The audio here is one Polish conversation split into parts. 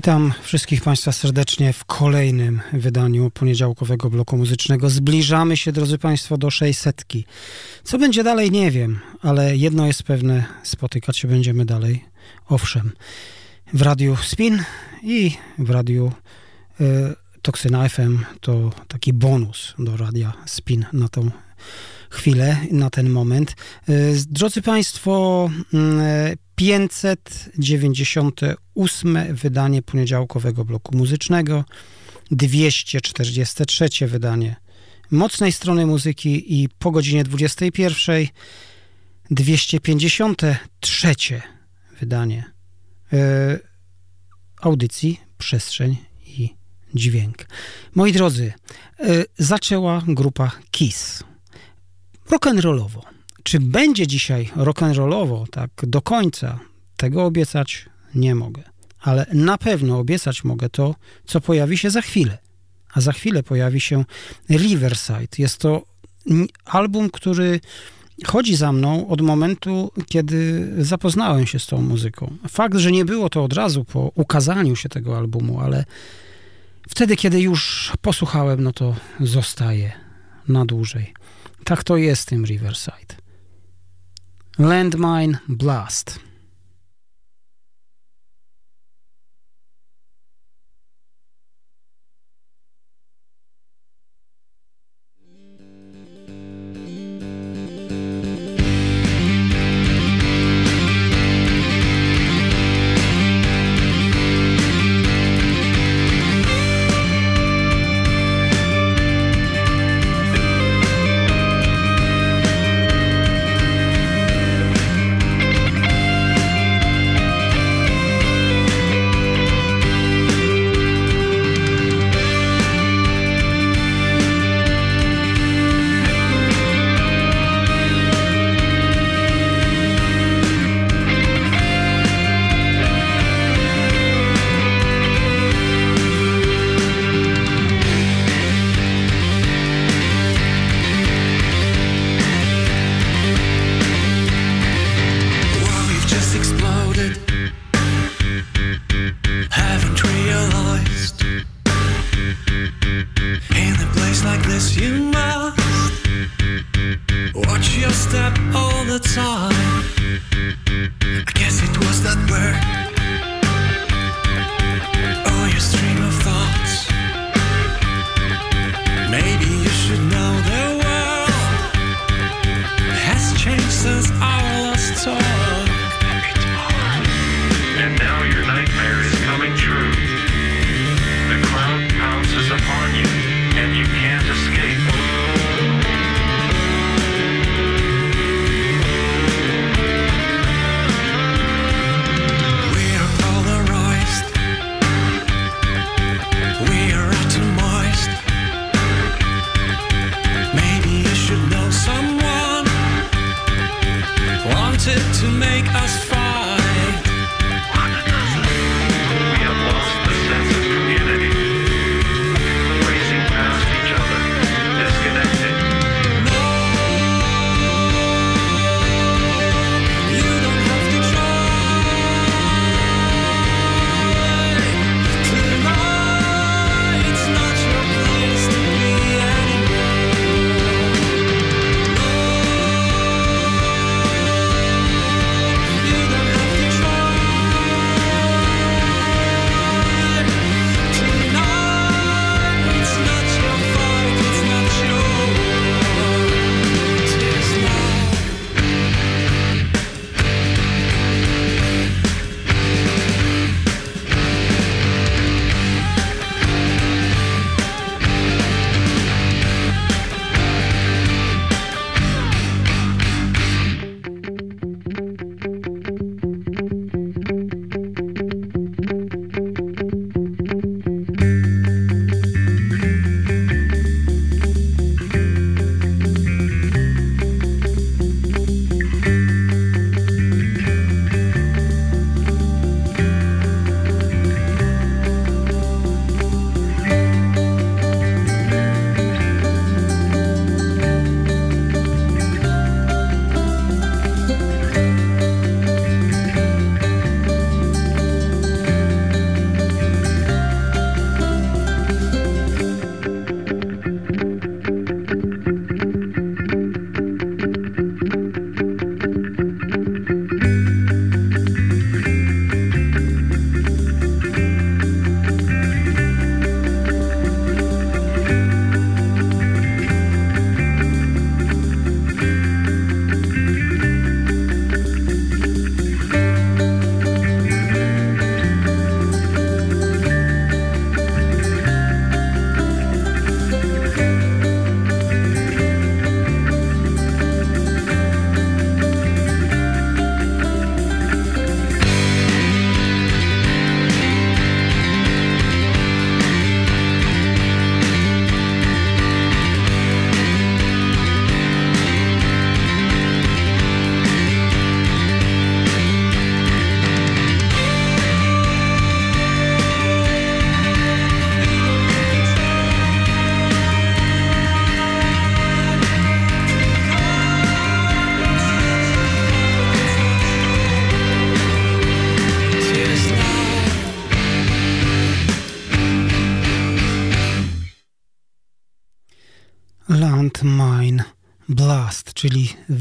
Witam wszystkich Państwa serdecznie w kolejnym wydaniu poniedziałkowego bloku muzycznego. Zbliżamy się, drodzy Państwo, do 600. Co będzie dalej, nie wiem, ale jedno jest pewne: spotykać się będziemy dalej. Owszem, w radiu Spin i w radiu y, Toksyna FM to taki bonus do radia Spin na tą chwilę, na ten moment. Y, drodzy Państwo, 598 y, wydanie poniedziałkowego bloku muzycznego, 243 wydanie mocnej strony muzyki i po godzinie 21 253 wydanie y, audycji Przestrzeń i Dźwięk. Moi drodzy, zaczęła grupa KISS rock'n'rollowo. Czy będzie dzisiaj rock'n'rollowo tak do końca? Tego obiecać nie mogę. Ale na pewno obiecać mogę to, co pojawi się za chwilę. A za chwilę pojawi się Riverside. Jest to album, który chodzi za mną od momentu, kiedy zapoznałem się z tą muzyką. Fakt, że nie było to od razu po ukazaniu się tego albumu, ale wtedy, kiedy już posłuchałem, no to zostaje na dłużej. Tak to jest tym Riverside. Landmine Blast.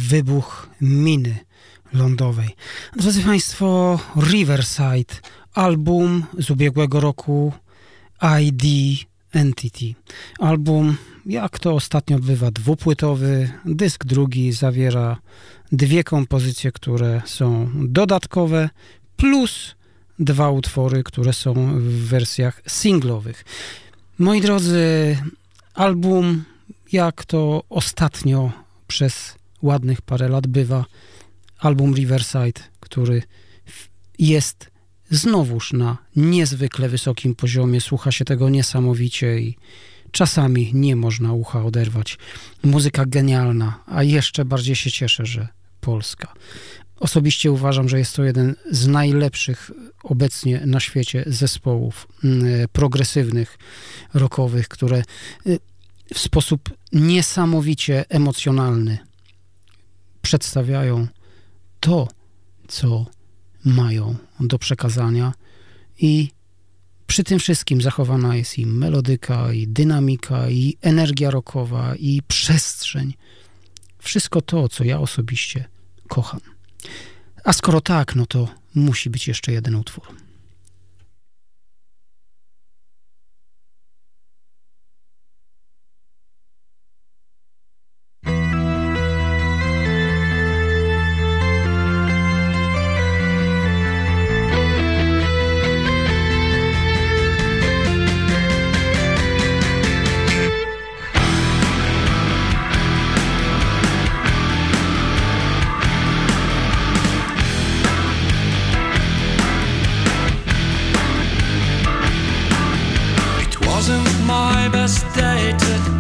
Wybuch miny lądowej. Drodzy Państwo, Riverside, album z ubiegłego roku ID Entity. Album, jak to ostatnio bywa, dwupłytowy. Dysk drugi zawiera dwie kompozycje, które są dodatkowe, plus dwa utwory, które są w wersjach singlowych. Moi drodzy, album, jak to ostatnio przez ładnych parę lat bywa, album Riverside, który jest znowuż na niezwykle wysokim poziomie. Słucha się tego niesamowicie i czasami nie można ucha oderwać. Muzyka genialna, a jeszcze bardziej się cieszę, że polska. Osobiście uważam, że jest to jeden z najlepszych obecnie na świecie zespołów mm, progresywnych, rockowych, które y, w sposób niesamowicie emocjonalny przedstawiają to, co mają do przekazania i przy tym wszystkim zachowana jest i melodyka, i dynamika, i energia rockowa, i przestrzeń. Wszystko to, co ja osobiście kocham. A skoro tak, no to musi być jeszcze jeden utwór.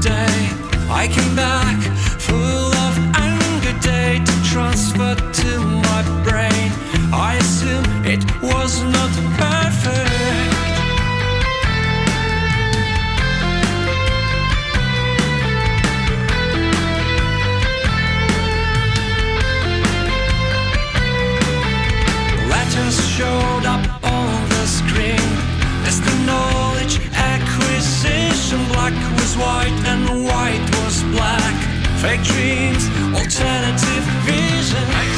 day. I came back full of anger, to my brain. I assume it was not white and white was black. Fake dreams, alternative vision.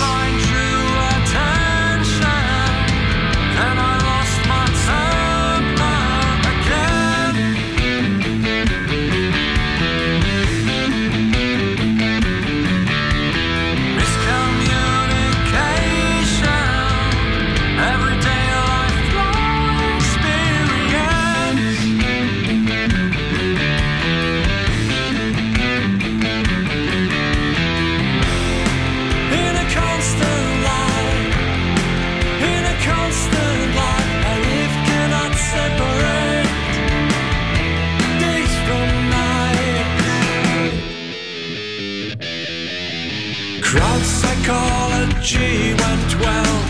She went well.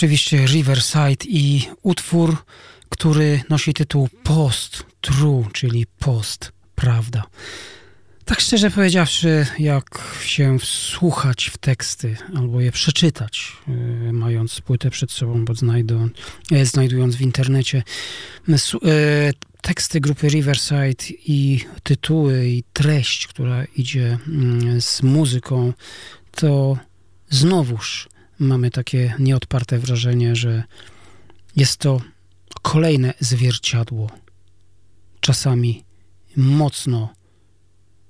Oczywiście Riverside i utwór, który nosi tytuł Post True, czyli Post Prawda. Tak szczerze powiedziawszy, jak się wsłuchać w teksty albo je przeczytać, yy, mając płytę przed sobą, bo znajdą, yy, znajdując w internecie yy, teksty grupy Riverside i tytuły i treść, która idzie mm, z muzyką, to znowuż mamy takie nieodparte wrażenie, że jest to kolejne zwierciadło, czasami mocno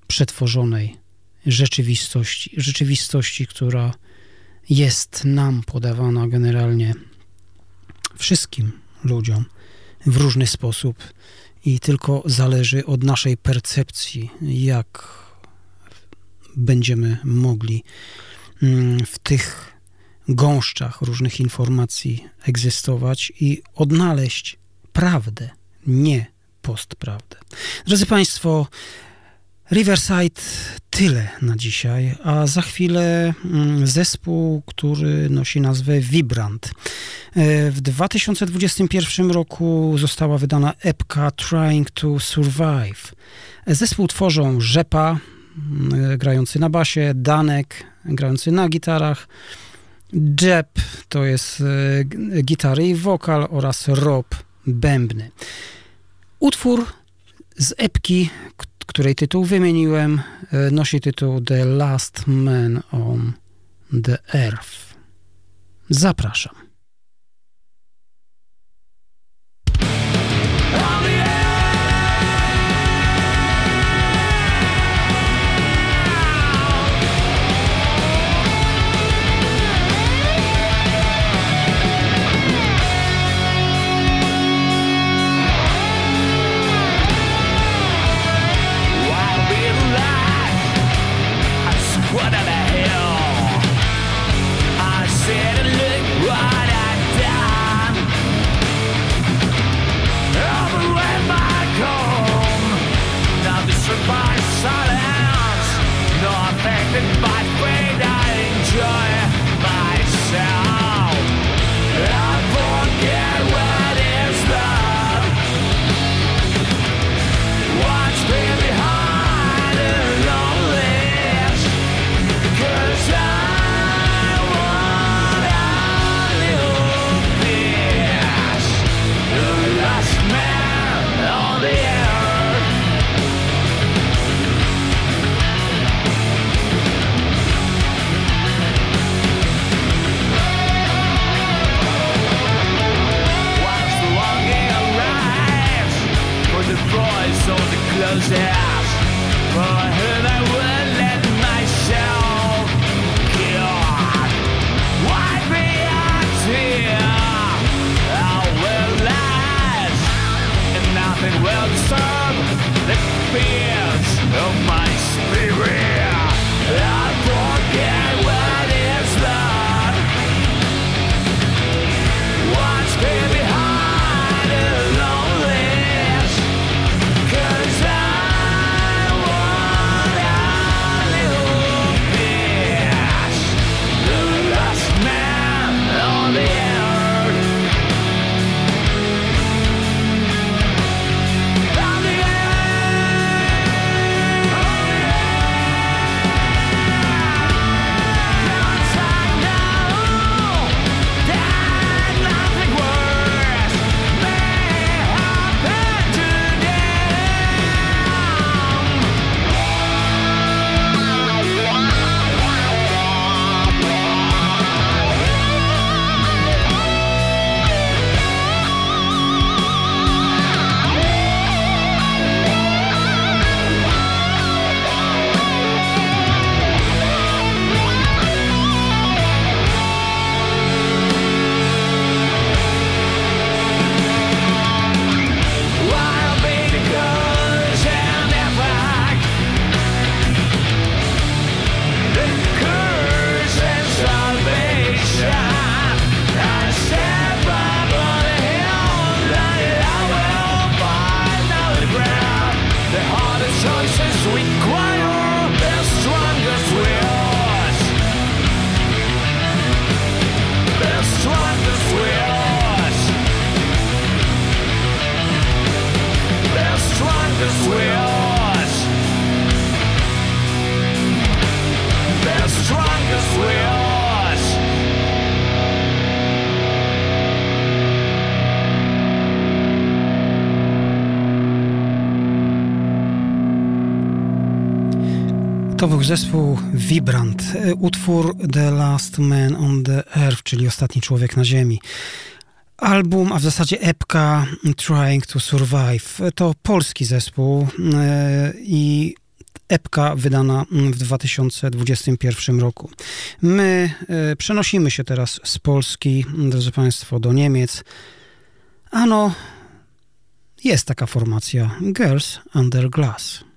przetworzonej rzeczywistości, rzeczywistości, która jest nam podawana generalnie wszystkim ludziom w różny sposób i tylko zależy od naszej percepcji, jak będziemy mogli mm, w tych gąszczach różnych informacji egzystować i odnaleźć prawdę, nie postprawdę. Drodzy Państwo, Riverside tyle na dzisiaj, a za chwilę mm, zespół, który nosi nazwę Vibrant. E, w 2021 roku została wydana epka Trying to Survive. Zespół tworzą Rzepa, mm, grający na basie, Danek, grający na gitarach, Jeb to jest e, gitary i wokal oraz Rob bębny. Utwór z epki, której tytuł wymieniłem, e, nosi tytuł The Last Man on the Earth. Zapraszam. Był zespół Vibrant, utwór The Last Man on the Earth, czyli Ostatni Człowiek na Ziemi. Album, a w zasadzie epka Trying to Survive. To polski zespół e, i epka wydana w 2021 roku. My e, przenosimy się teraz z Polski, drodzy Państwo, do Niemiec. Ano, jest taka formacja Girls Under Glass.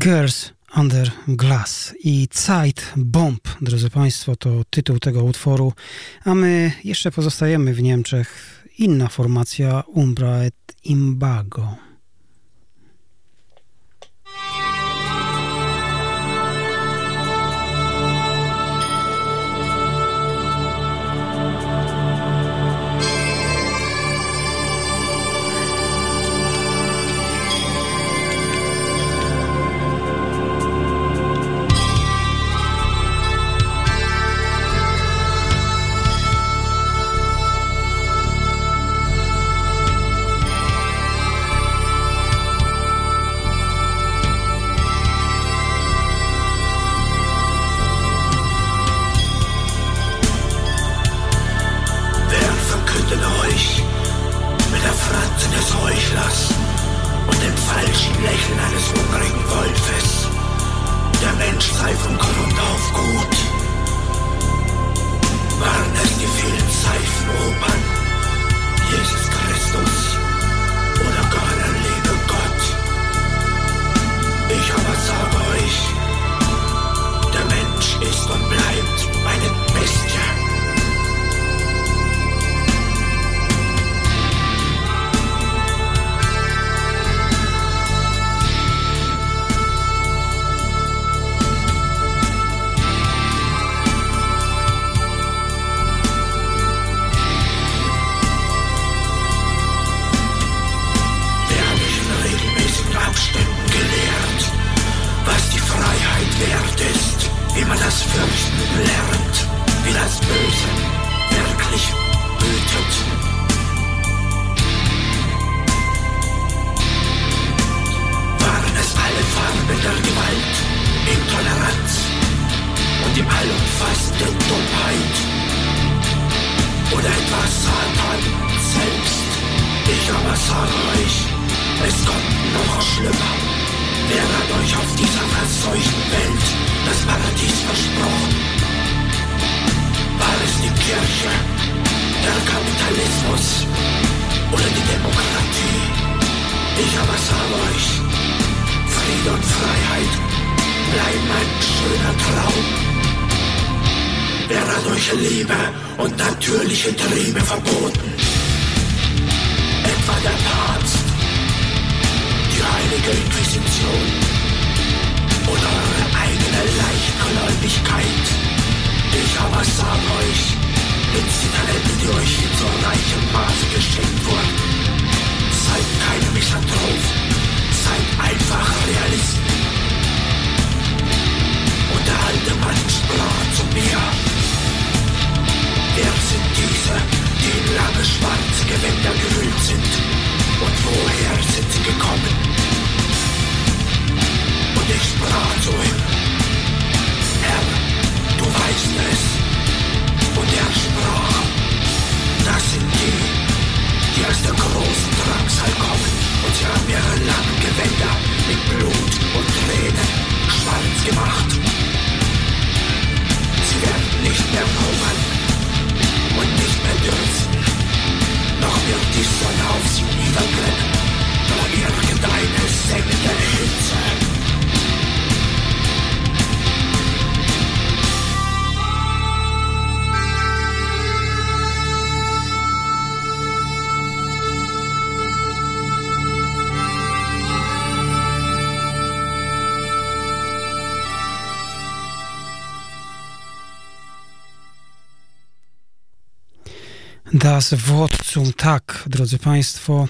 Girls Under Glass i Zeit Bomb, drodzy Państwo, to tytuł tego utworu, a my jeszcze pozostajemy w Niemczech. Inna formacja Umbra et Imbago. Das Tak, drodzy Państwo,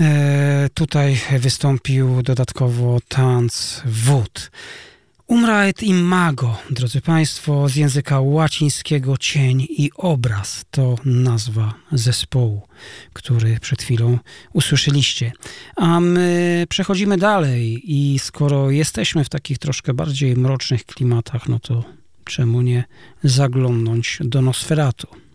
e, tutaj wystąpił dodatkowo tanz wód. Umraet imago, drodzy Państwo, z języka łacińskiego cień i obraz to nazwa zespołu, który przed chwilą usłyszeliście. A my przechodzimy dalej i skoro jesteśmy w takich troszkę bardziej mrocznych klimatach, no to czemu nie zaglądnąć do Nosferatu?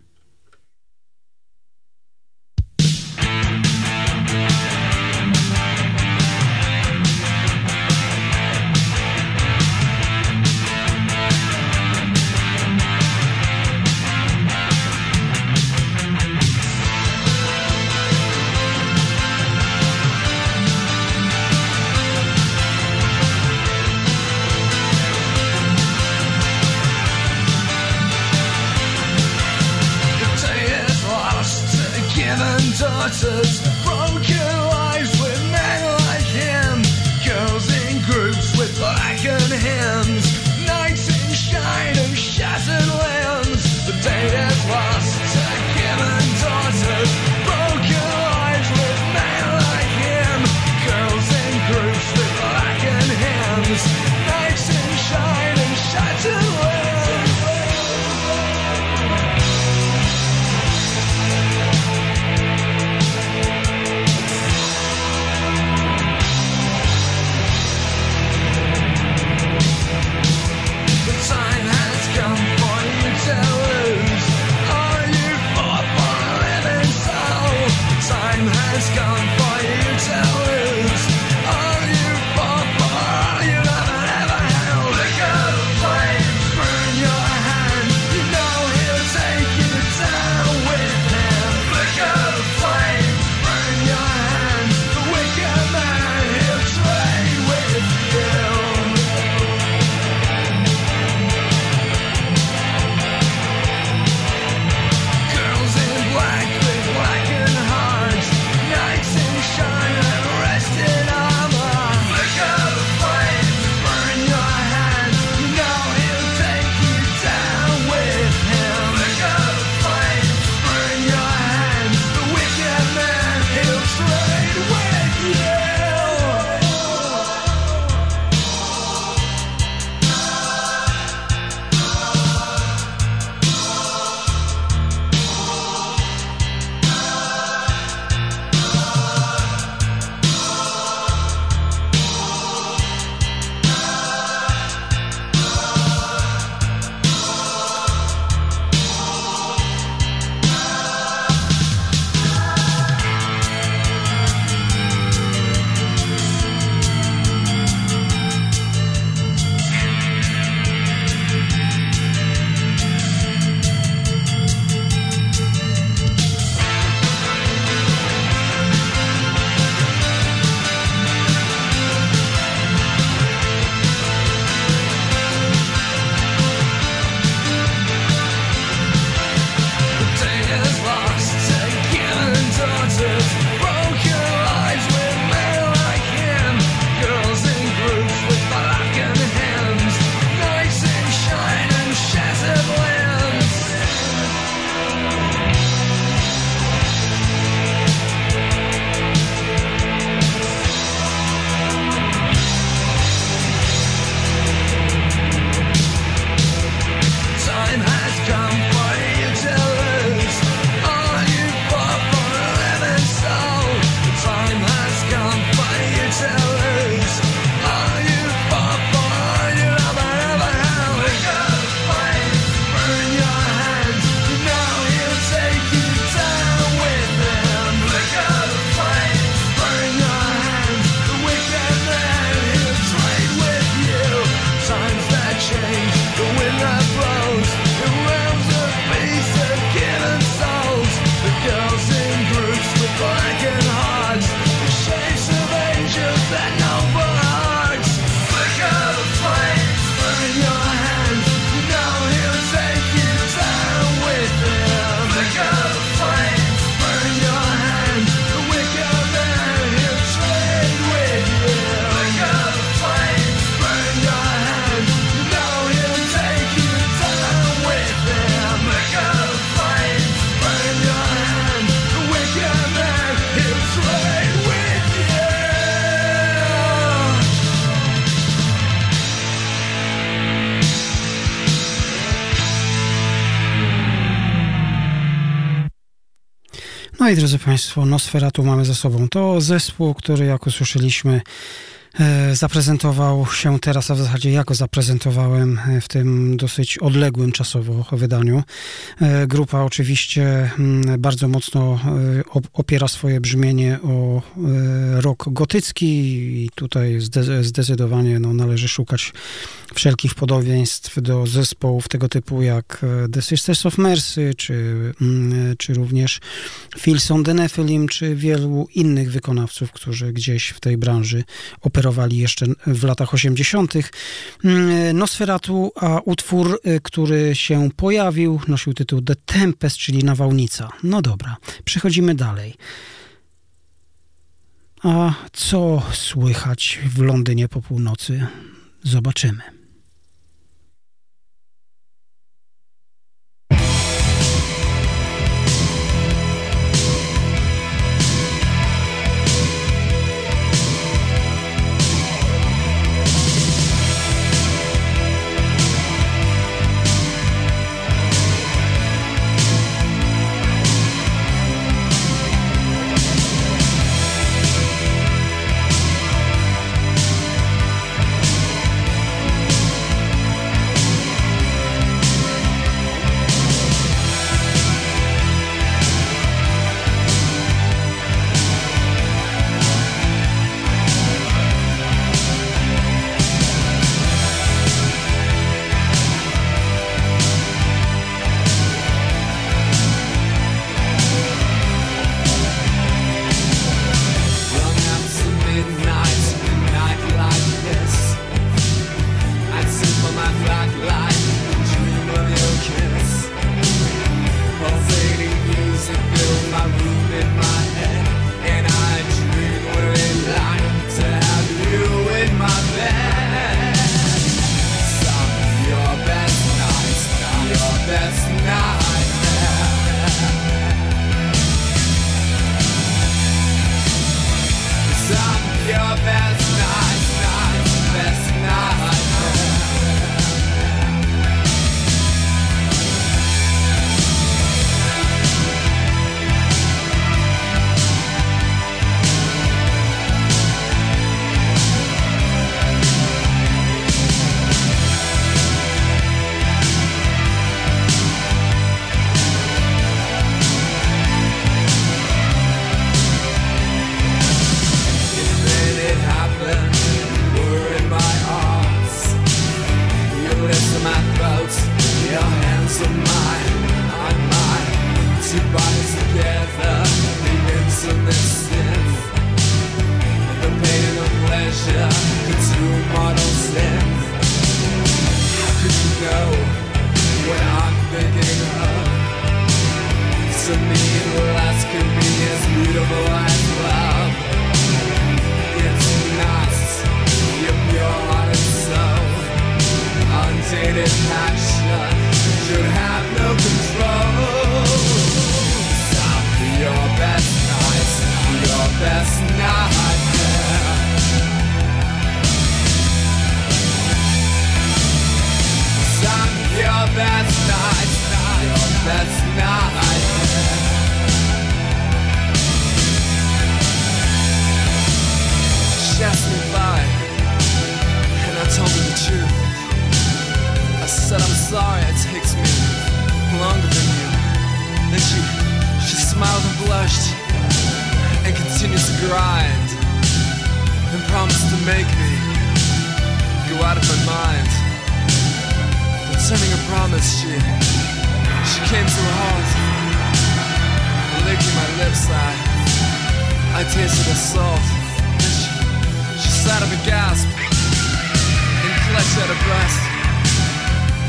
I drodzy Państwo, Nosferatu mamy za sobą. To zespół, który jak usłyszeliśmy zaprezentował się teraz, a w zasadzie ja go zaprezentowałem e, w tym dosyć odległym czasowo wydaniu. E, grupa oczywiście mm, bardzo mocno opiera swoje brzmienie o rok gotycki i tutaj zdecydowanie no, należy szukać wszelkich podobieństw do zespołów tego typu jak The Sisters of Mercy, czy, mm, czy również Philson the Nephilim, czy wielu innych wykonawców, którzy gdzieś w tej branży operują operowali jeszcze w latach 80. Mm, Nosferatu, a utwór, y, który się pojawił, nosił tytuł The Tempest, czyli Nawałnica. No dobra, przechodzimy dalej. A co słychać w Londynie po północy? Zobaczymy. together the The pain of pleasure consume sense How could you know what I'm thinking of? To me beautiful as love. It's not your pure heart and soul passion should have no control best nights, your best your best. She me and I told her the truth. I said I'm sorry it takes me longer than you. Then she smiled and blushed and continues to grind and promised to make me go out of my mind. Returning a promise, she she came to a halt, licking my lips. I I tasted the salt. She, she sat up a gasp and clutched at her breast.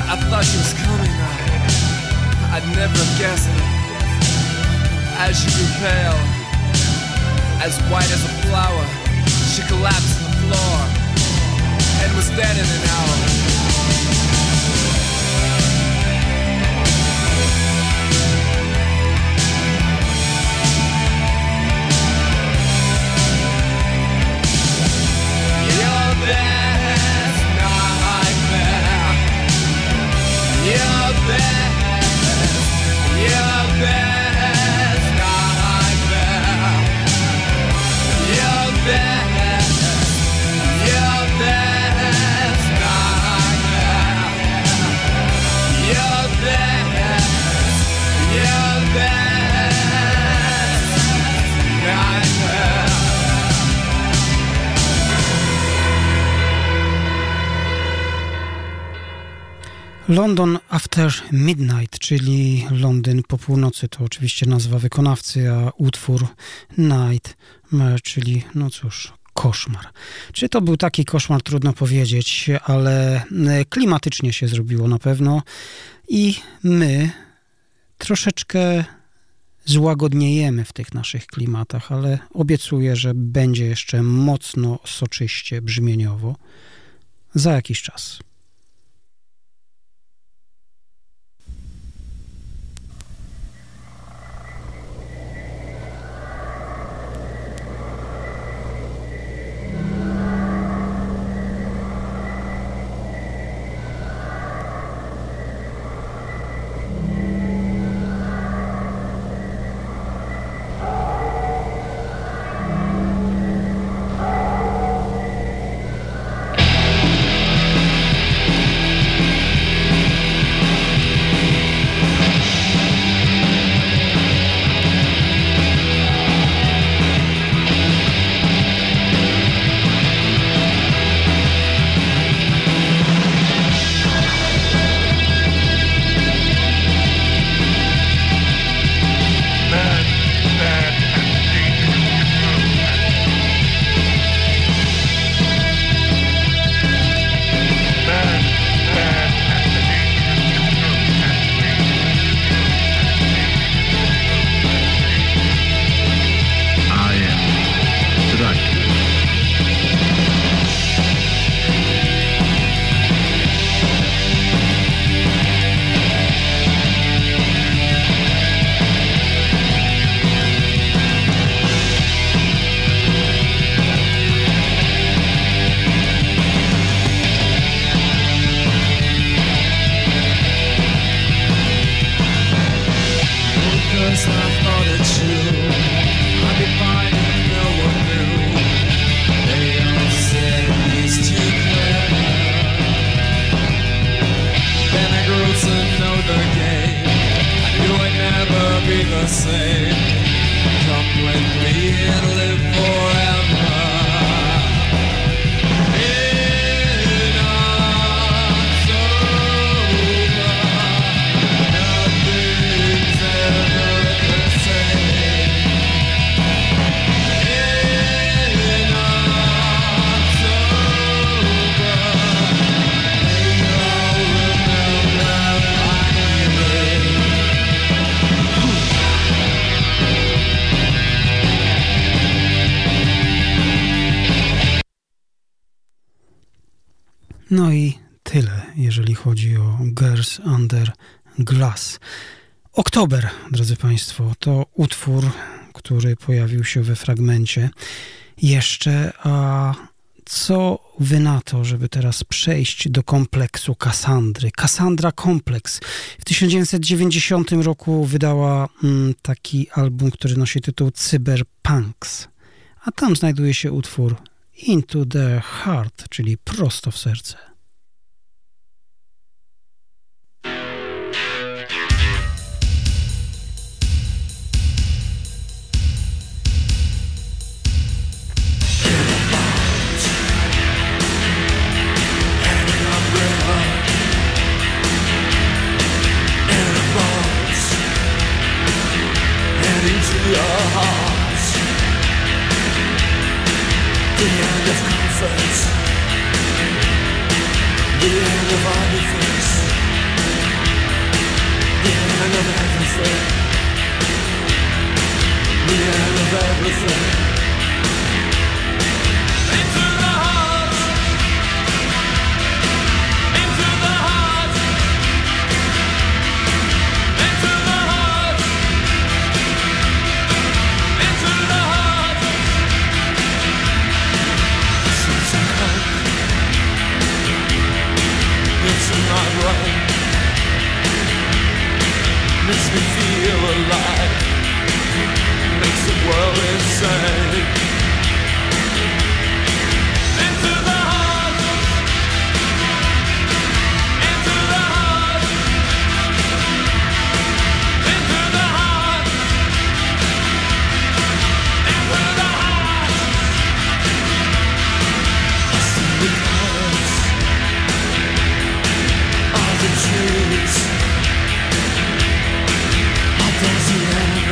I thought she was coming. I, I'd never have guessed. It. As she grew pale, as white as a flower, she collapsed on the floor and was dead in an hour. You're London After Midnight, czyli Londyn po północy, to oczywiście nazwa wykonawcy, a utwór Night, czyli no cóż, koszmar. Czy to był taki koszmar, trudno powiedzieć, ale e, klimatycznie się zrobiło na pewno i my troszeczkę złagodniejemy w tych naszych klimatach, ale obiecuję, że będzie jeszcze mocno soczyście brzmieniowo za jakiś czas. To utwór, który pojawił się we fragmencie jeszcze, a co wy na to, żeby teraz przejść do kompleksu Kassandry? Cassandra Kompleks. W 1990 roku wydała mm, taki album, który nosi tytuł Cyberpunks, a tam znajduje się utwór Into the Heart, czyli prosto w serce. The end of comfort The end of everything The end of everything The end of everything Makes me feel alive. Makes the world insane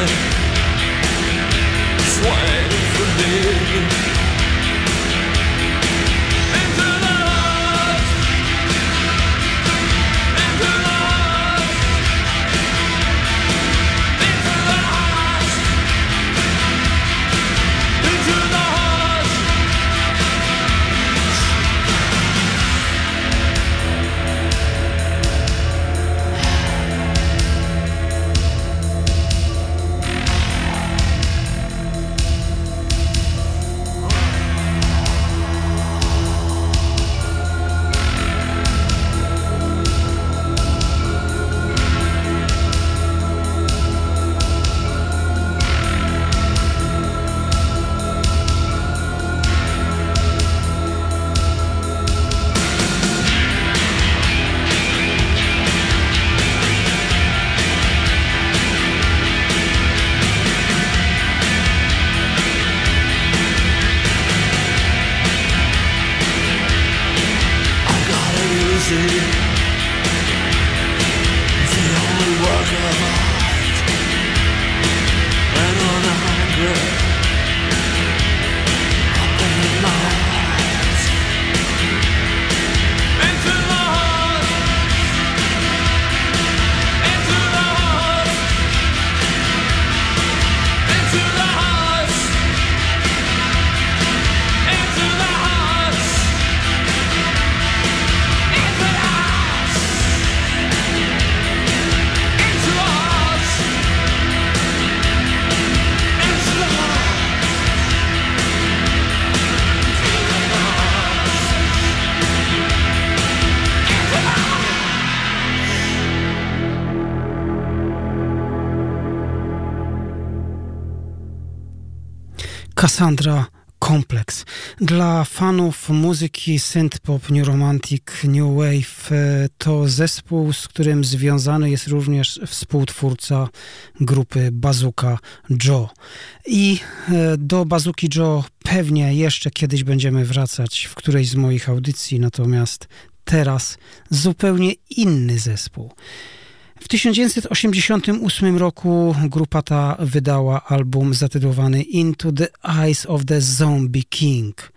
It's waiting for me. Cassandra Complex. Dla fanów muzyki synth-pop, new romantic, new wave e, to zespół, z którym związany jest również współtwórca grupy Bazooka Joe. I e, do Bazuki Joe pewnie jeszcze kiedyś będziemy wracać w którejś z moich audycji, natomiast teraz zupełnie inny zespół. W 1988 roku grupa ta wydała album zatytułowany Into the Eyes of the Zombie King,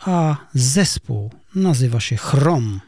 a zespół nazywa się Chrom.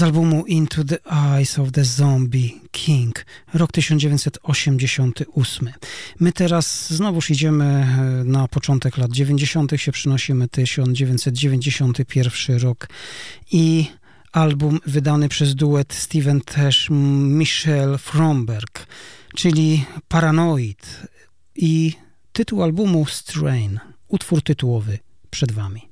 Z albumu Into the Eyes of the Zombie King, rok 1988. My teraz znowuż idziemy e, na początek lat 90., się przynosimy 1991 rok i album wydany przez duet Steven Tesh Michelle Fromberg, czyli Paranoid i tytuł albumu Strain, utwór tytułowy przed Wami.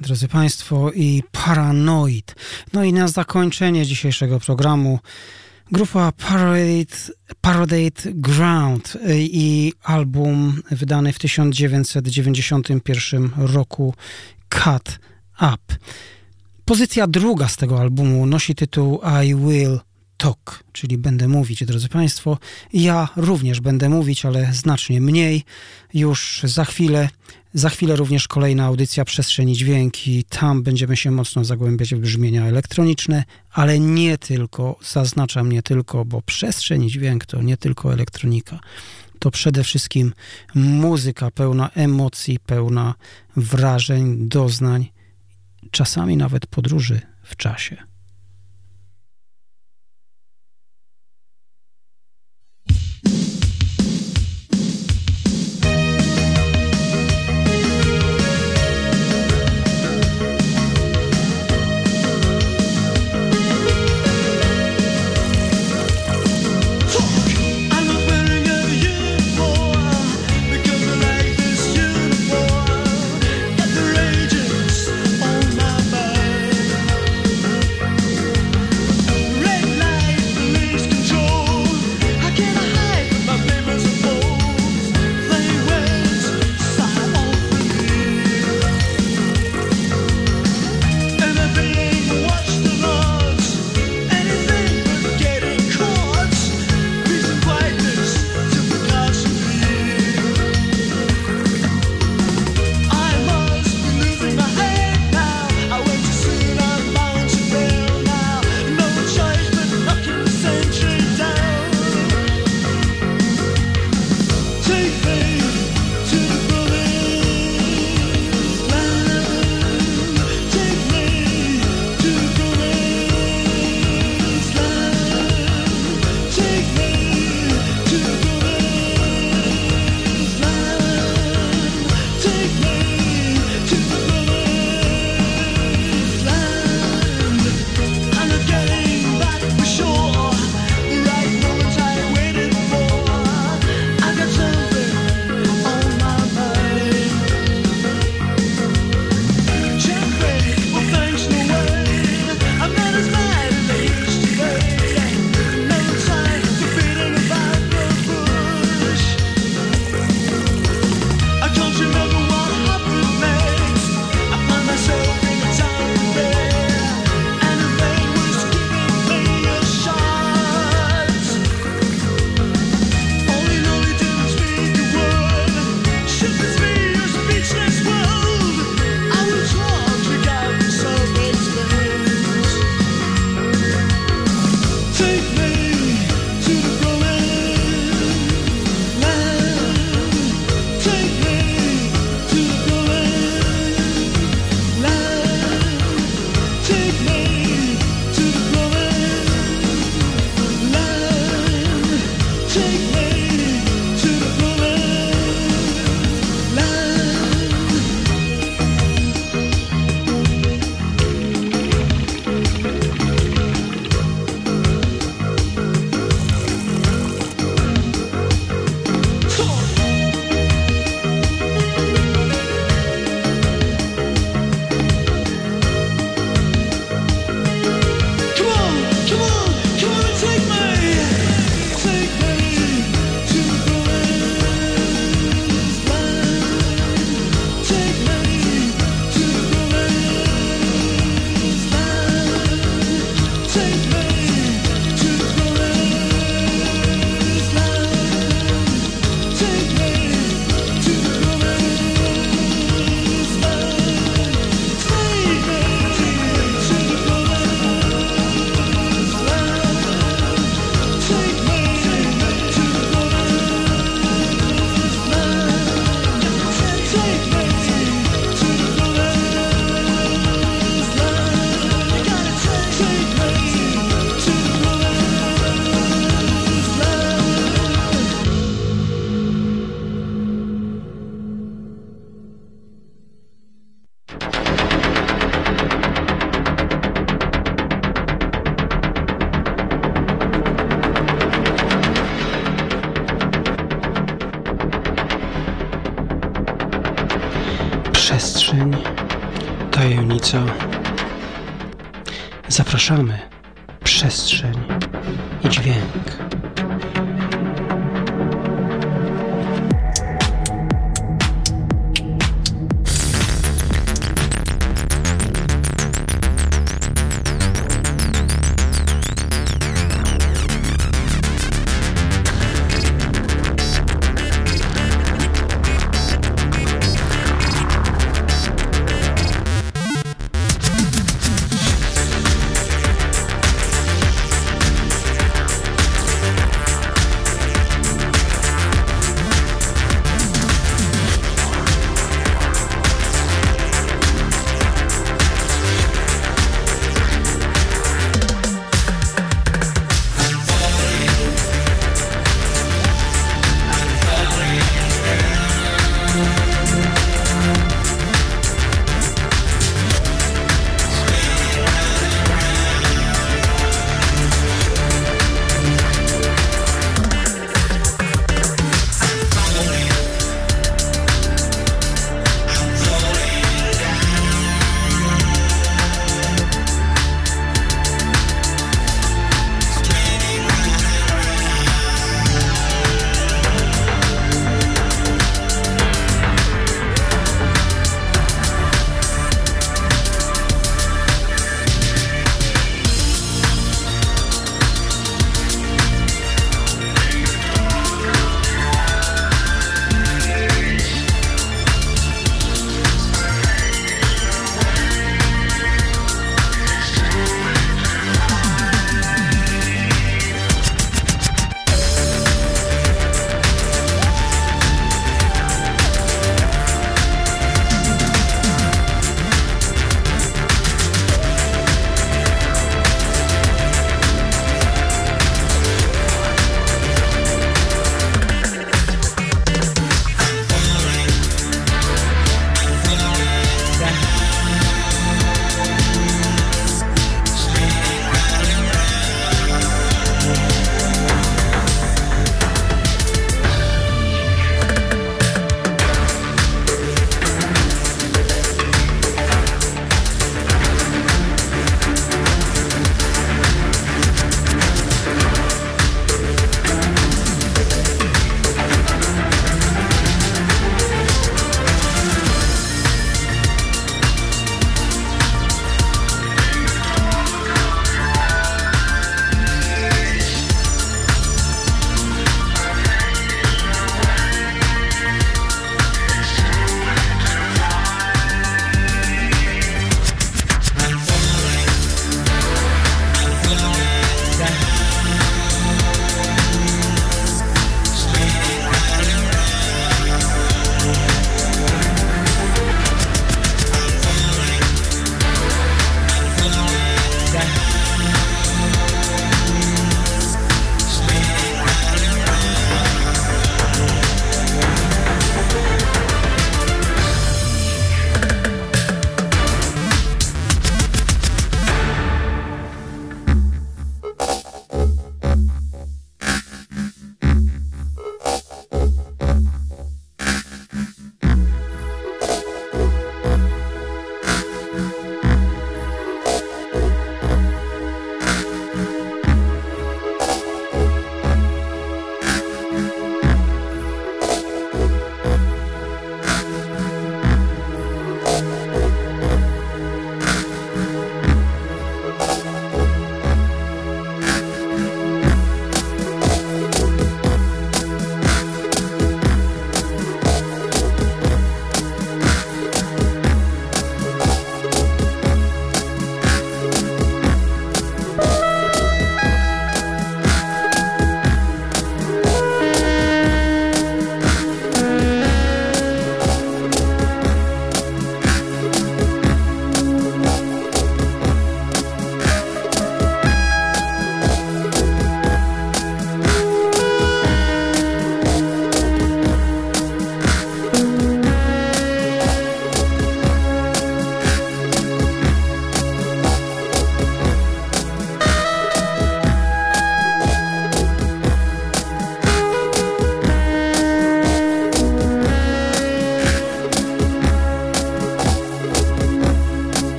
Drodzy Państwo, i Paranoid. No i na zakończenie dzisiejszego programu grupa Parade, Parade Ground i album wydany w 1991 roku Cut Up. Pozycja druga z tego albumu nosi tytuł I Will Talk, czyli będę mówić, drodzy Państwo. Ja również będę mówić, ale znacznie mniej. Już za chwilę, za chwilę również kolejna audycja Przestrzeni Dźwięki. Tam będziemy się mocno zagłębiać w brzmienia elektroniczne, ale nie tylko, zaznaczam nie tylko, bo Przestrzeń Dźwięk to nie tylko elektronika. To przede wszystkim muzyka pełna emocji, pełna wrażeń, doznań, czasami nawet podróży w czasie.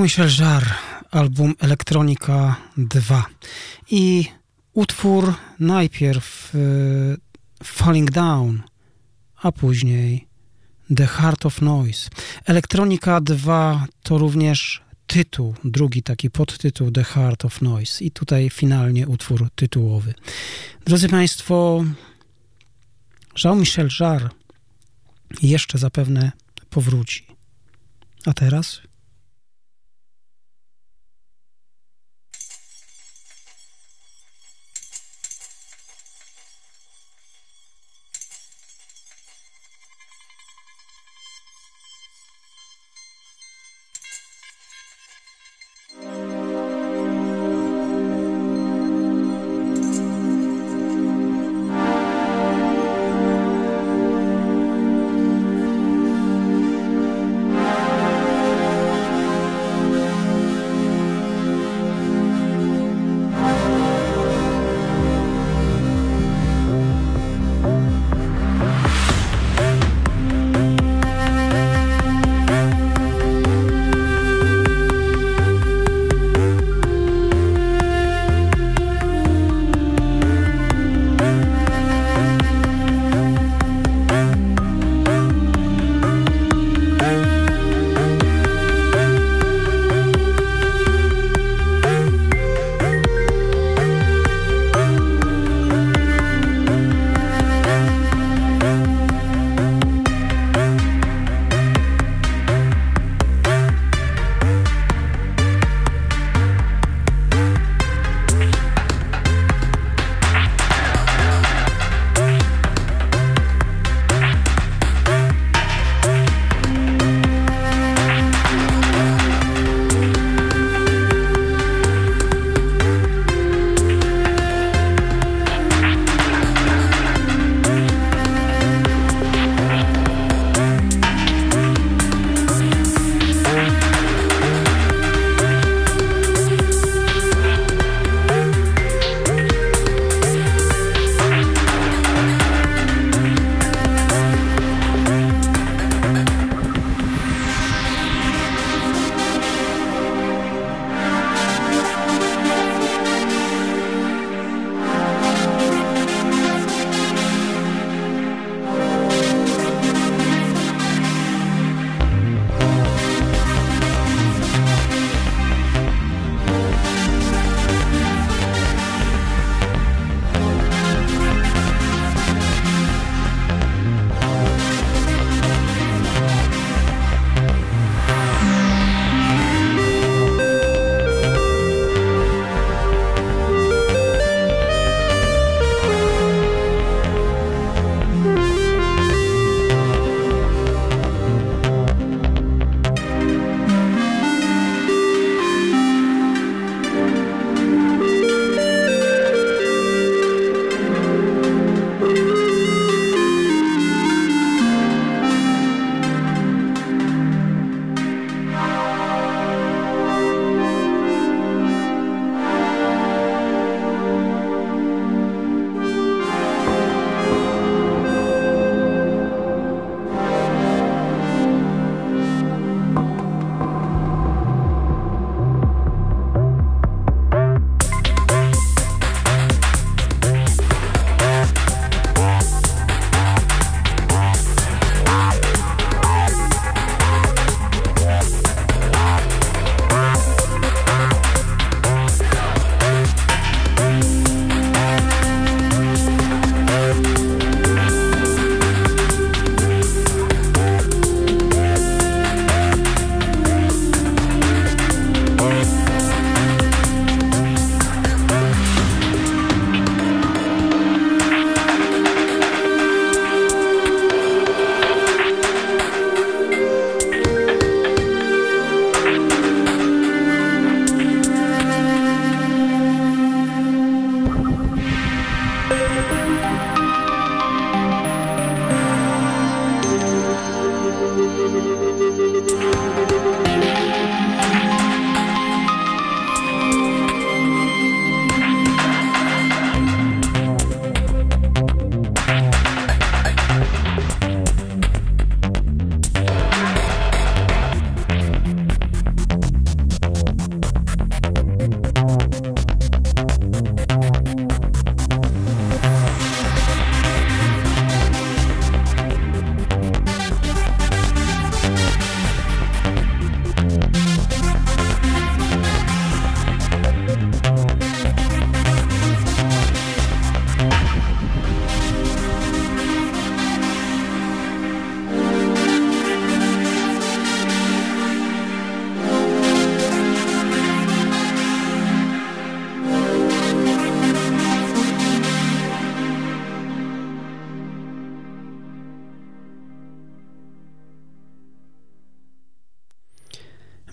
Jean-Michel Jarre, album Elektronika 2 i utwór najpierw y, Falling Down, a później The Heart of Noise. Elektronika 2 to również tytuł, drugi taki podtytuł The Heart of Noise i tutaj finalnie utwór tytułowy. Drodzy Państwo, Jean-Michel Jarre jeszcze zapewne powróci. A teraz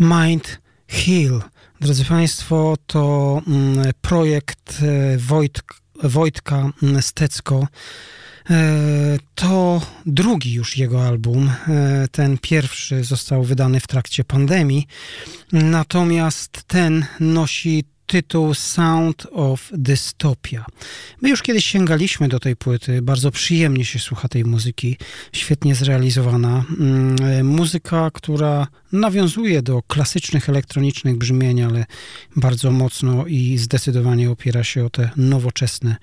Mind Hill. Drodzy Państwo, to mm, projekt e, Wojt, Wojtka mm, Stecko. E, to drugi już jego album. E, ten pierwszy został wydany w trakcie pandemii. Natomiast ten nosi tytuł Sound of Dystopia. My już kiedyś sięgaliśmy do tej płyty, bardzo przyjemnie się słucha tej muzyki, świetnie zrealizowana. Mm, muzyka, która nawiązuje do klasycznych elektronicznych brzmień, ale bardzo mocno i zdecydowanie opiera się o te nowoczesne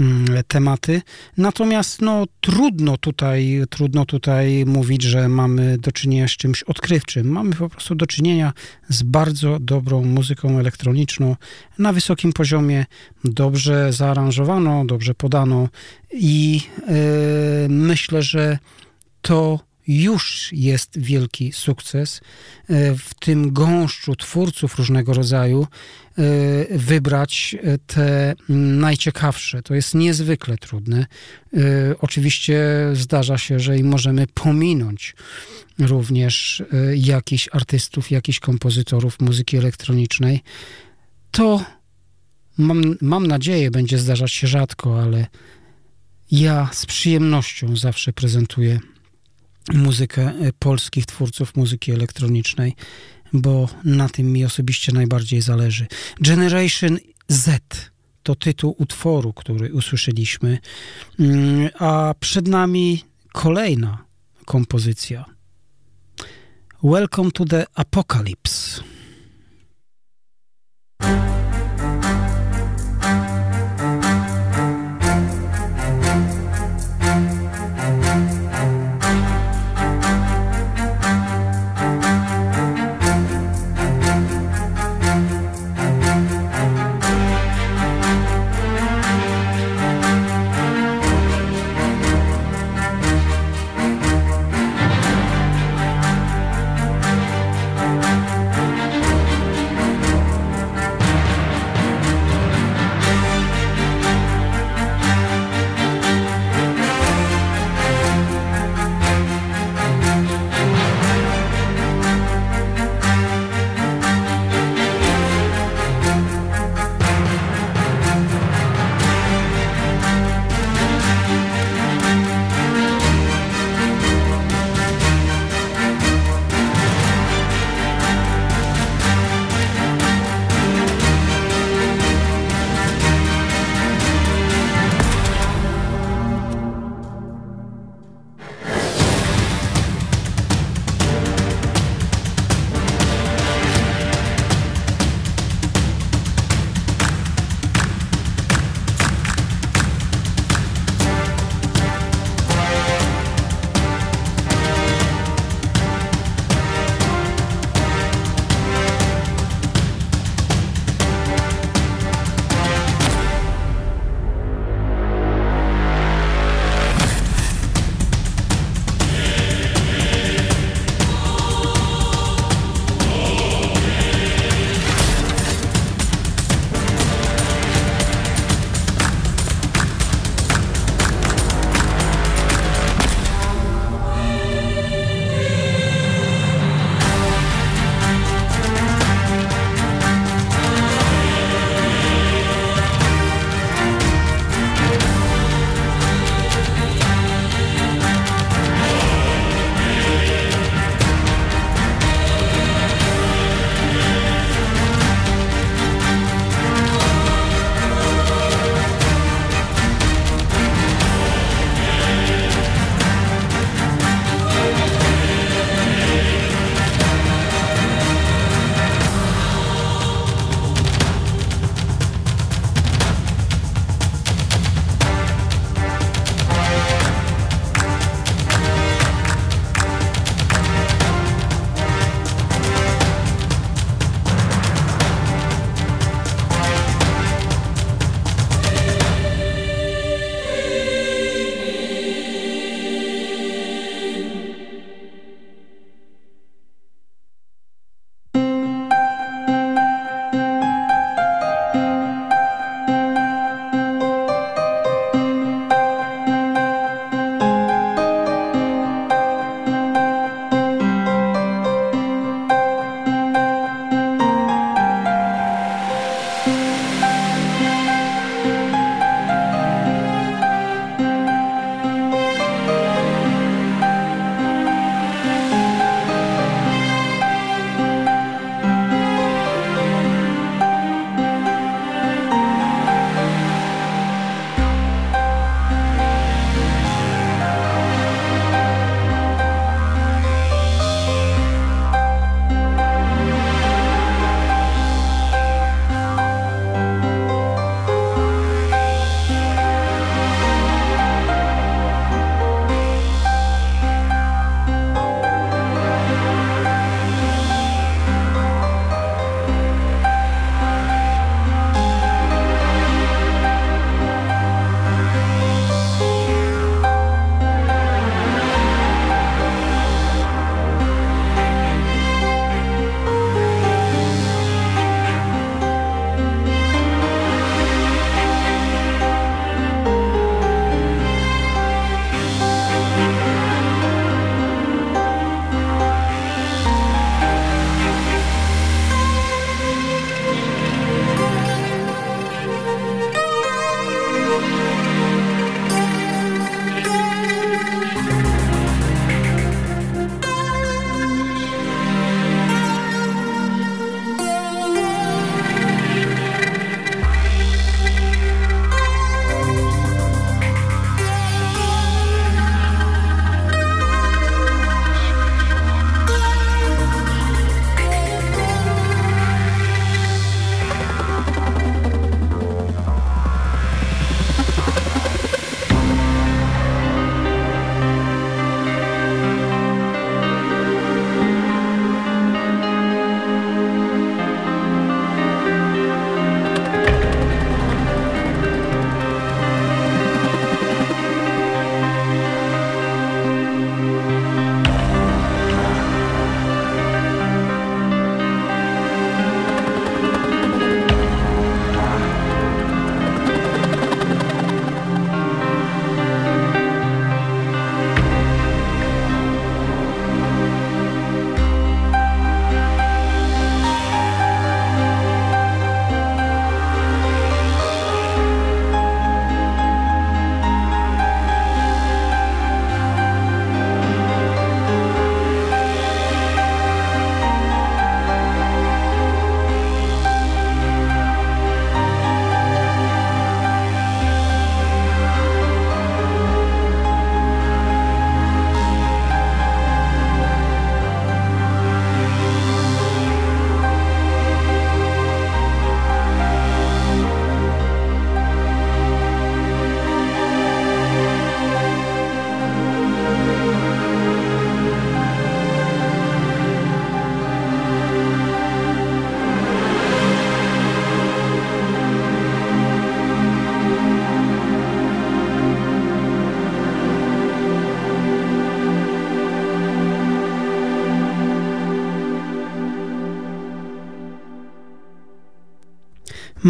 mm, tematy. Natomiast no, trudno tutaj, trudno tutaj mówić, że mamy do czynienia z czymś odkrywczym. Mamy po prostu do czynienia z bardzo dobrą muzyką elektroniczną na wysokim poziomie, dobrze zaaranżowaną, dobrze podaną i yy, myślę, że to już jest wielki sukces e, w tym gąszczu twórców różnego rodzaju e, wybrać e, te najciekawsze. To jest niezwykle trudne. Oczywiście zdarza się, że i możemy pominąć również jakichś artystów, jakichś kompozytorów muzyki elektronicznej. To mam, mam nadzieję będzie zdarzać się rzadko, ale ja z przyjemnością zawsze prezentuję muzykę e, polskich twórców muzyki elektronicznej, bo na tym mi osobiście najbardziej zależy. Generation Z to tytuł utworu, który usłyszeliśmy, mm, a przed nami kolejna kompozycja. Welcome to the Apocalypse.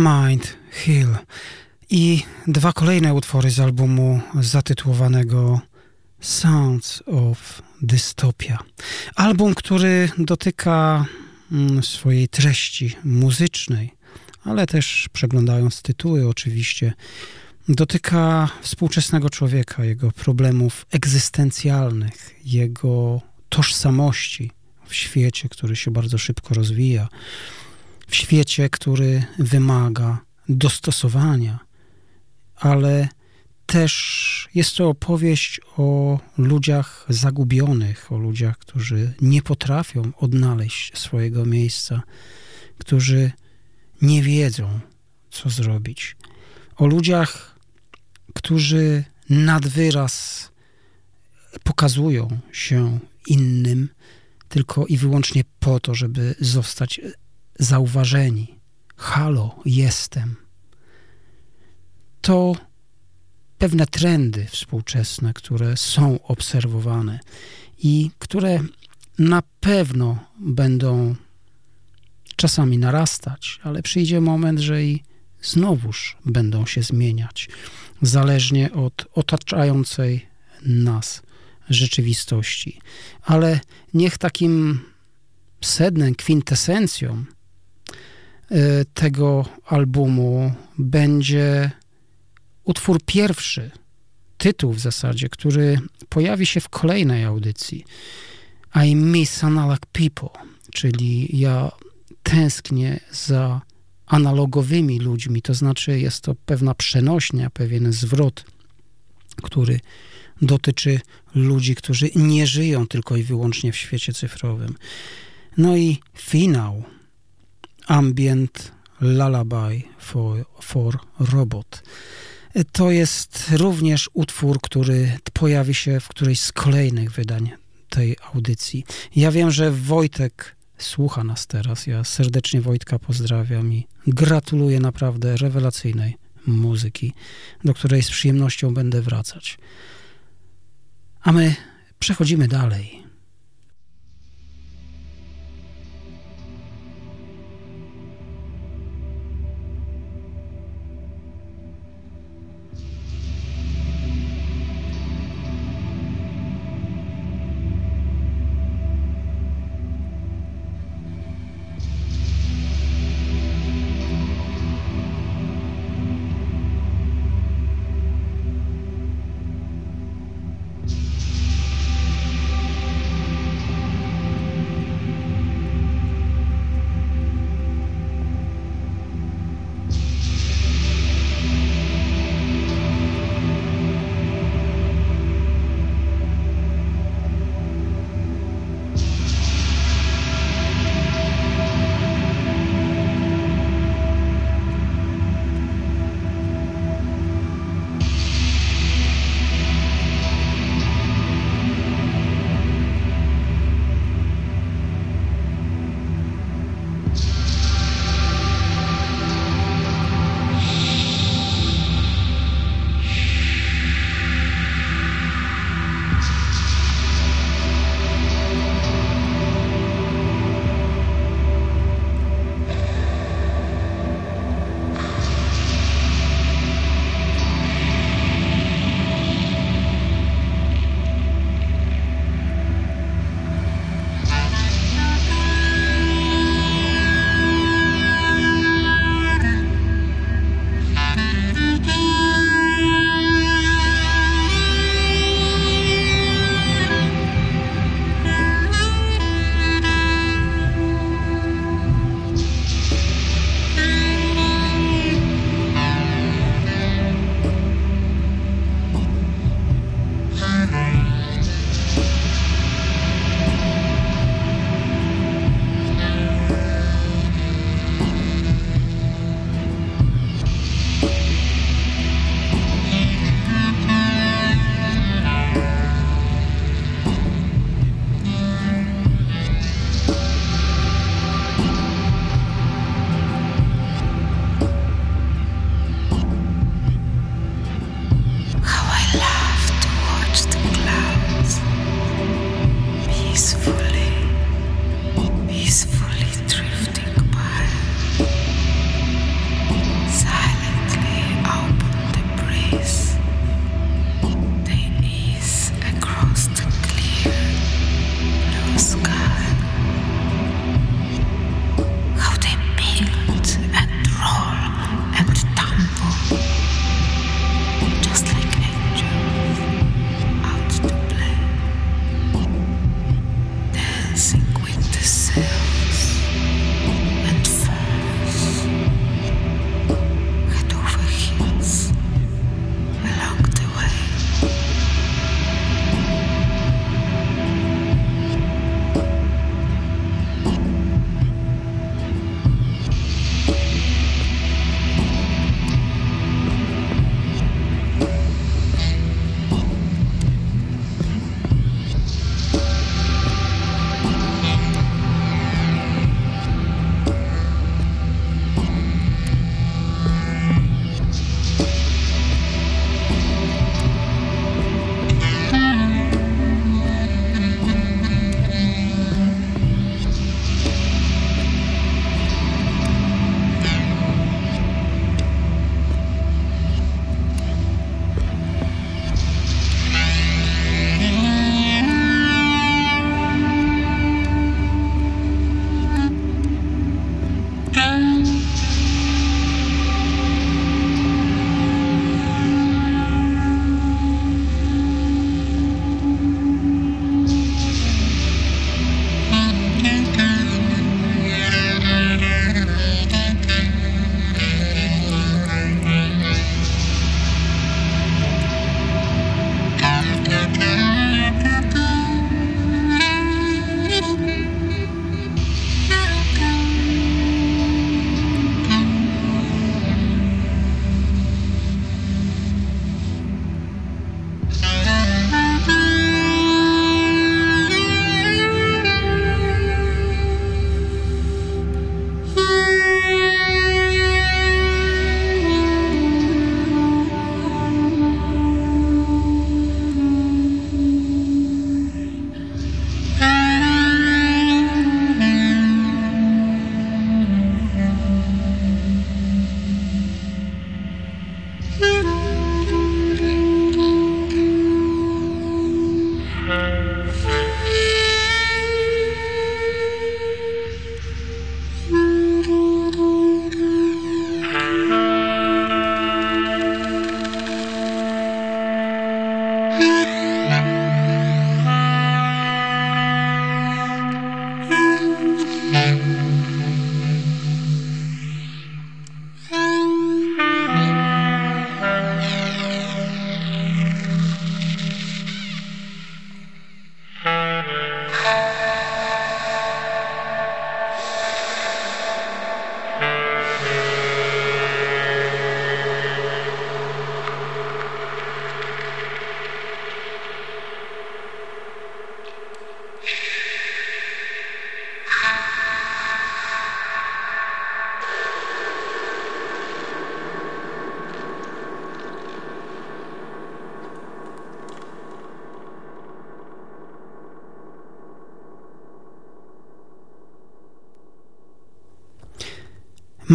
Mind Hill i dwa kolejne utwory z albumu zatytułowanego Sounds of Dystopia. Album, który dotyka mm, swojej treści muzycznej, ale też przeglądając tytuły oczywiście, dotyka współczesnego człowieka, jego problemów egzystencjalnych, jego tożsamości w świecie, który się bardzo szybko rozwija, w świecie, który wymaga dostosowania, ale też jest to opowieść o ludziach zagubionych, o ludziach, którzy nie potrafią odnaleźć swojego miejsca, którzy nie wiedzą, co zrobić. O ludziach, którzy nad wyraz pokazują się innym tylko i wyłącznie po to, żeby zostać zauważeni. Halo, jestem. To pewne trendy współczesne, które są obserwowane i które na pewno będą czasami narastać, ale przyjdzie moment, że i znowuż będą się zmieniać, zależnie od otaczającej nas rzeczywistości. Ale niech takim sednem, kwintesencją tego albumu będzie utwór pierwszy, tytuł w zasadzie, który pojawi się w kolejnej audycji. I miss analog people, czyli ja tęsknię za analogowymi ludźmi, to znaczy jest to pewna przenośnia, pewien zwrot, który dotyczy ludzi, którzy nie żyją tylko i wyłącznie w świecie cyfrowym. No i finał, ambient lullaby for, for robot. To jest również utwór, który pojawi się w którejś z kolejnych wydań tej audycji. Ja wiem, że Wojtek słucha nas teraz. Ja serdecznie Wojtka pozdrawiam i gratuluję naprawdę rewelacyjnej muzyki, do której z przyjemnością będę wracać. A my przechodzimy dalej.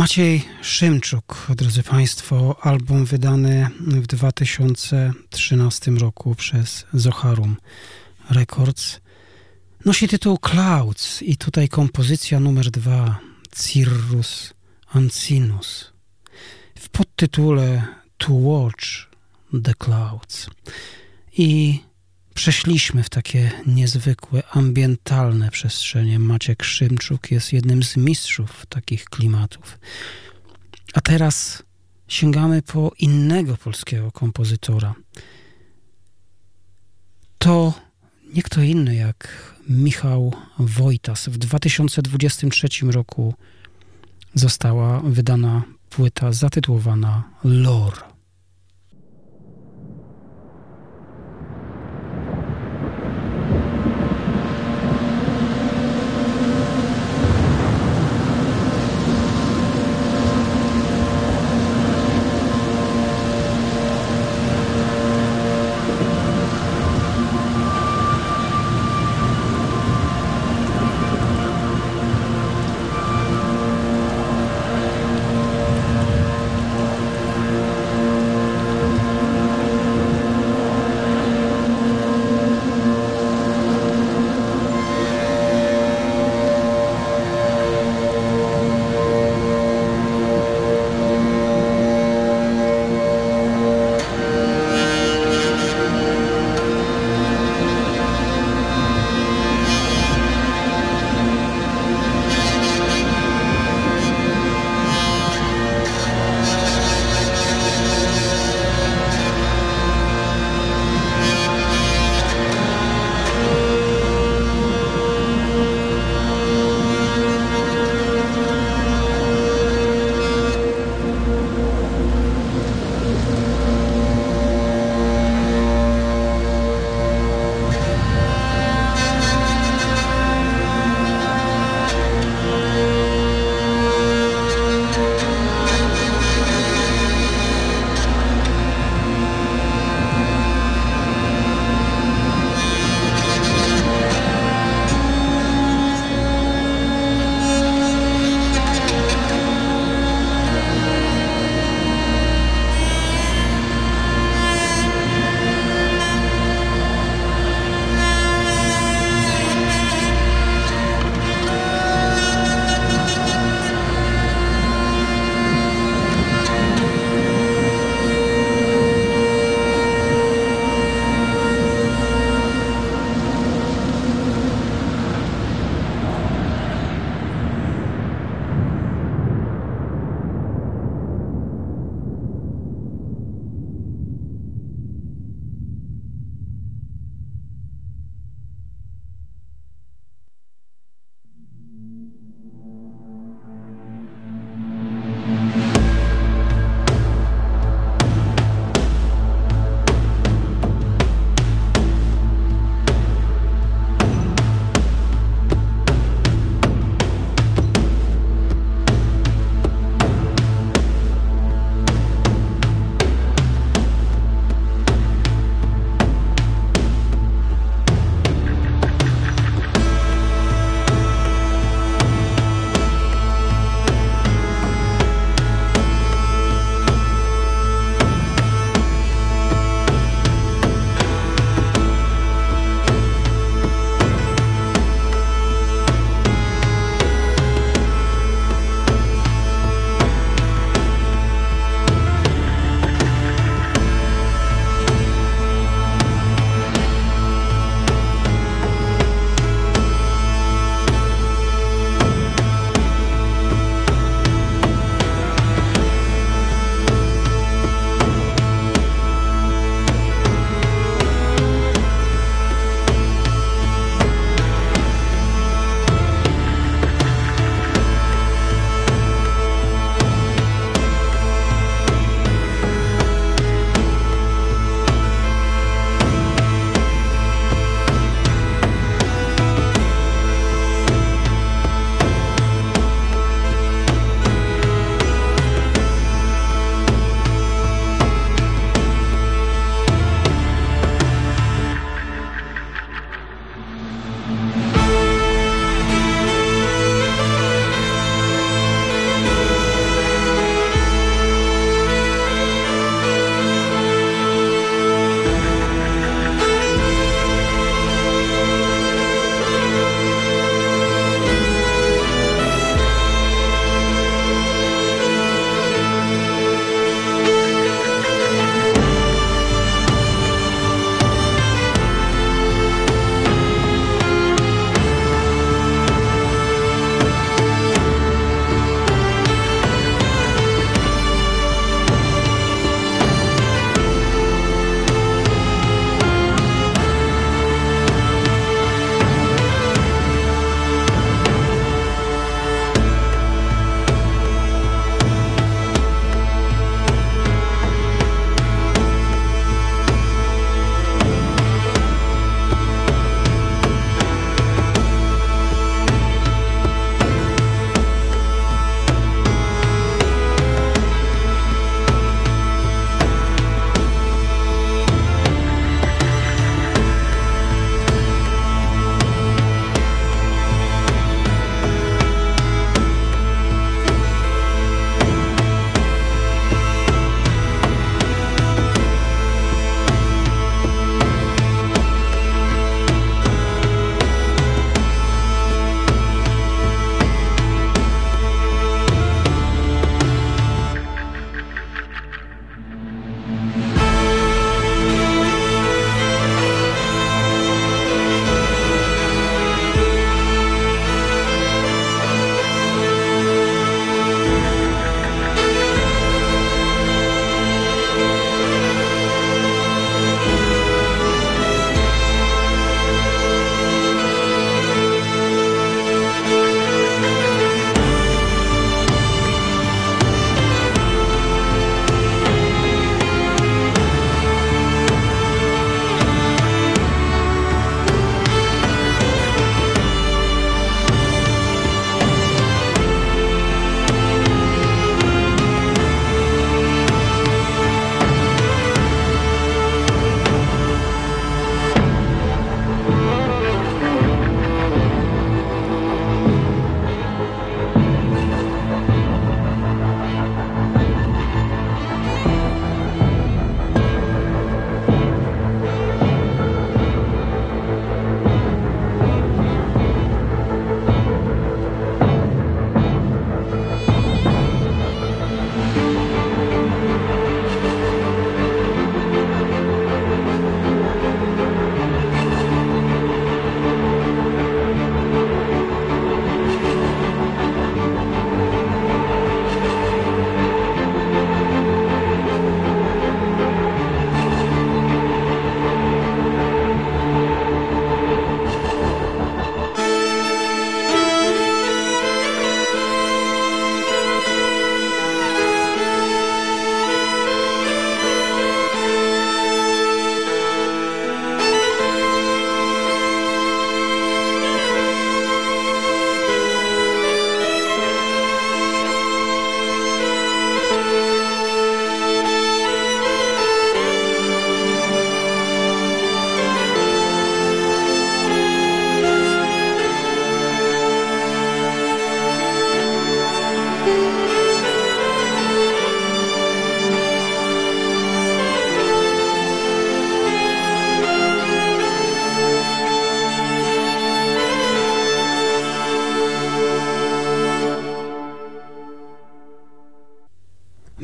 Maciej Szymczuk, drodzy Państwo, album wydany w 2013 roku przez Zoharum Records. Nosi tytuł Clouds i tutaj kompozycja numer dwa Cirrus Ancinus w podtytule To Watch the Clouds. I przeszliśmy w takie niezwykłe, ambientalne przestrzenie. Maciek Szymczuk jest jednym z mistrzów takich klimatów. A teraz sięgamy po innego polskiego kompozytora. To nie kto inny jak Michał Wojtas. W 2023 roku została wydana płyta zatytułowana Lore.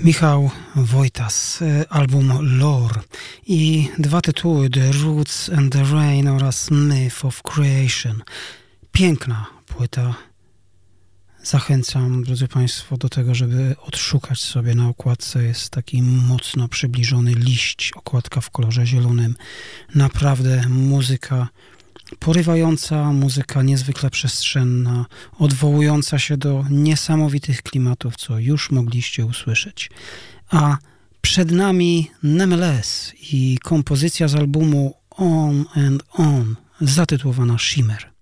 Michał Wojtas, y, album Lore i dwa tytuły The Roots and the Rain oraz Myth of Creation. Piękna płyta. Zachęcam, drodzy Państwo, do tego, żeby odszukać sobie na okładce. Jest taki mocno przybliżony liść, okładka w kolorze zielonym. Naprawdę muzyka porywająca, muzyka niezwykle przestrzenna, odwołująca się do niesamowitych klimatów, co już mogliście usłyszeć. A przed nami Nemeles i kompozycja z albumu On and On, zatytułowana Shimmer.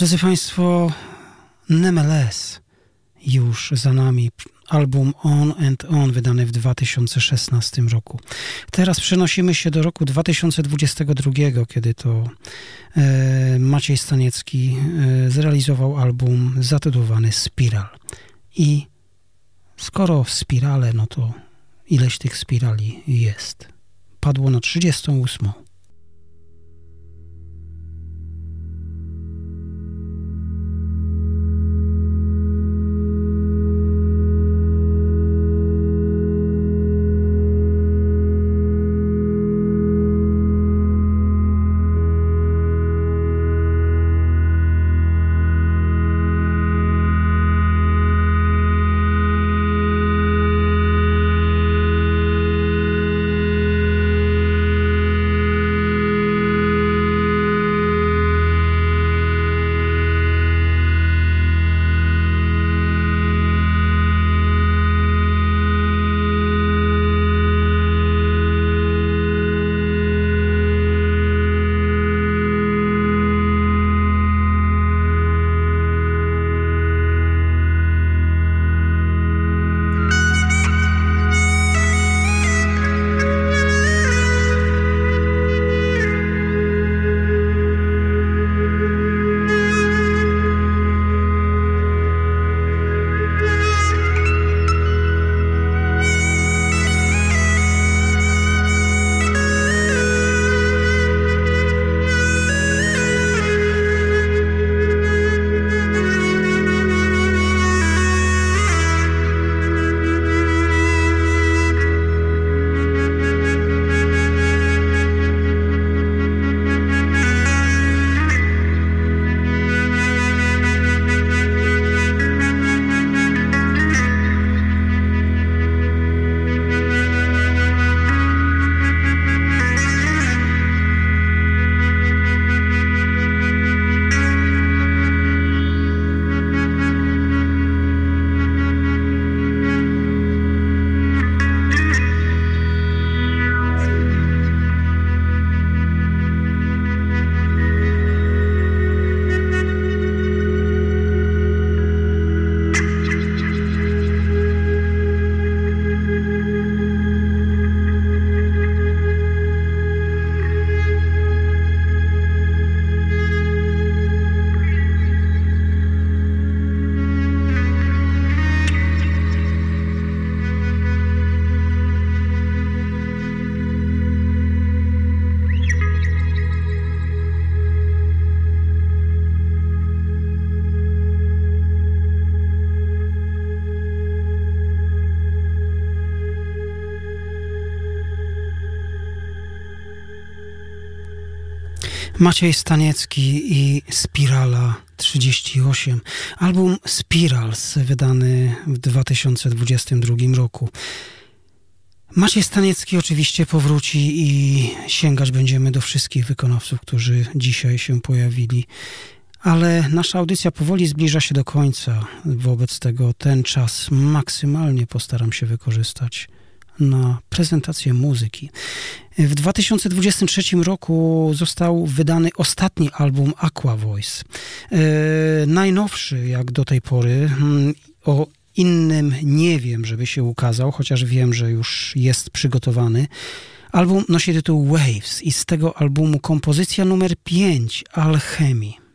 Drodzy Państwo, Nemeles już za nami. Album On and On wydany w 2016 roku. Teraz przenosimy się do roku 2022, kiedy to e, Maciej Staniecki e, zrealizował album zatytułowany Spiral. I skoro spirale, no to ileś tych spirali jest. Padło na 38. Maciej Staniecki i Spirala 38. Album Spirals wydany w 2022 roku. Maciej Staniecki oczywiście powróci i sięgać będziemy do wszystkich wykonawców, którzy dzisiaj się pojawili. Ale nasza audycja powoli zbliża się do końca. Wobec tego ten czas maksymalnie postaram się wykorzystać na prezentację muzyki. W 2023 roku został wydany ostatni album Aqua Voice. E, najnowszy jak do tej pory. Hmm, o innym nie wiem, żeby się ukazał, chociaż wiem, że już jest przygotowany. Album nosi tytuł Waves i z tego albumu kompozycja numer 5 Alchemii.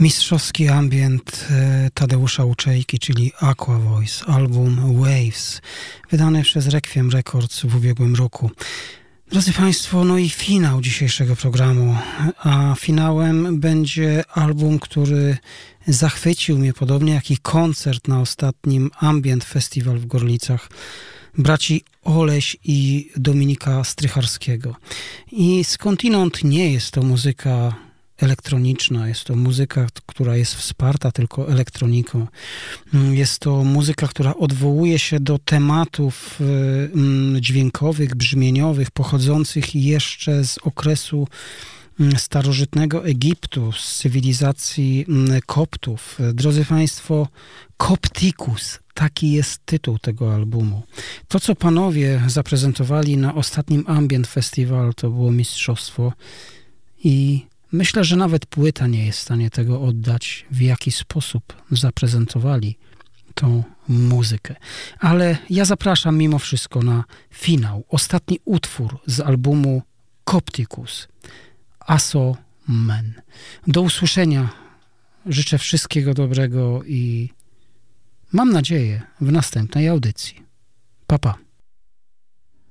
Mistrzowski ambient e, Tadeusza Uczejki, czyli Aqua Voice, album Waves, wydany przez Requiem Records w ubiegłym roku. Drodzy Państwo, no i finał dzisiejszego programu, a finałem będzie album, który zachwycił mnie podobnie jak i koncert na ostatnim Ambient Festival w Gorlicach braci Oleś i Dominika Strycharskiego. I skądinąd nie jest to muzyka elektroniczna, jest to muzyka, która jest wsparta tylko elektroniką. Jest to muzyka, która odwołuje się do tematów y, mm, dźwiękowych, brzmieniowych, pochodzących jeszcze z okresu mm, starożytnego Egiptu, z cywilizacji mm, Koptów. Drodzy Państwo, Koptikus, taki jest tytuł tego albumu. To, co panowie zaprezentowali na ostatnim Ambient Festival, to było mistrzostwo i Myślę, że nawet płyta nie jest w stanie tego oddać, w jaki sposób zaprezentowali tą muzykę. Ale ja zapraszam mimo wszystko na finał, ostatni utwór z albumu Copticus, Aso Men. Do usłyszenia. Życzę wszystkiego dobrego i mam nadzieję w następnej audycji. Papa.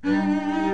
Pa.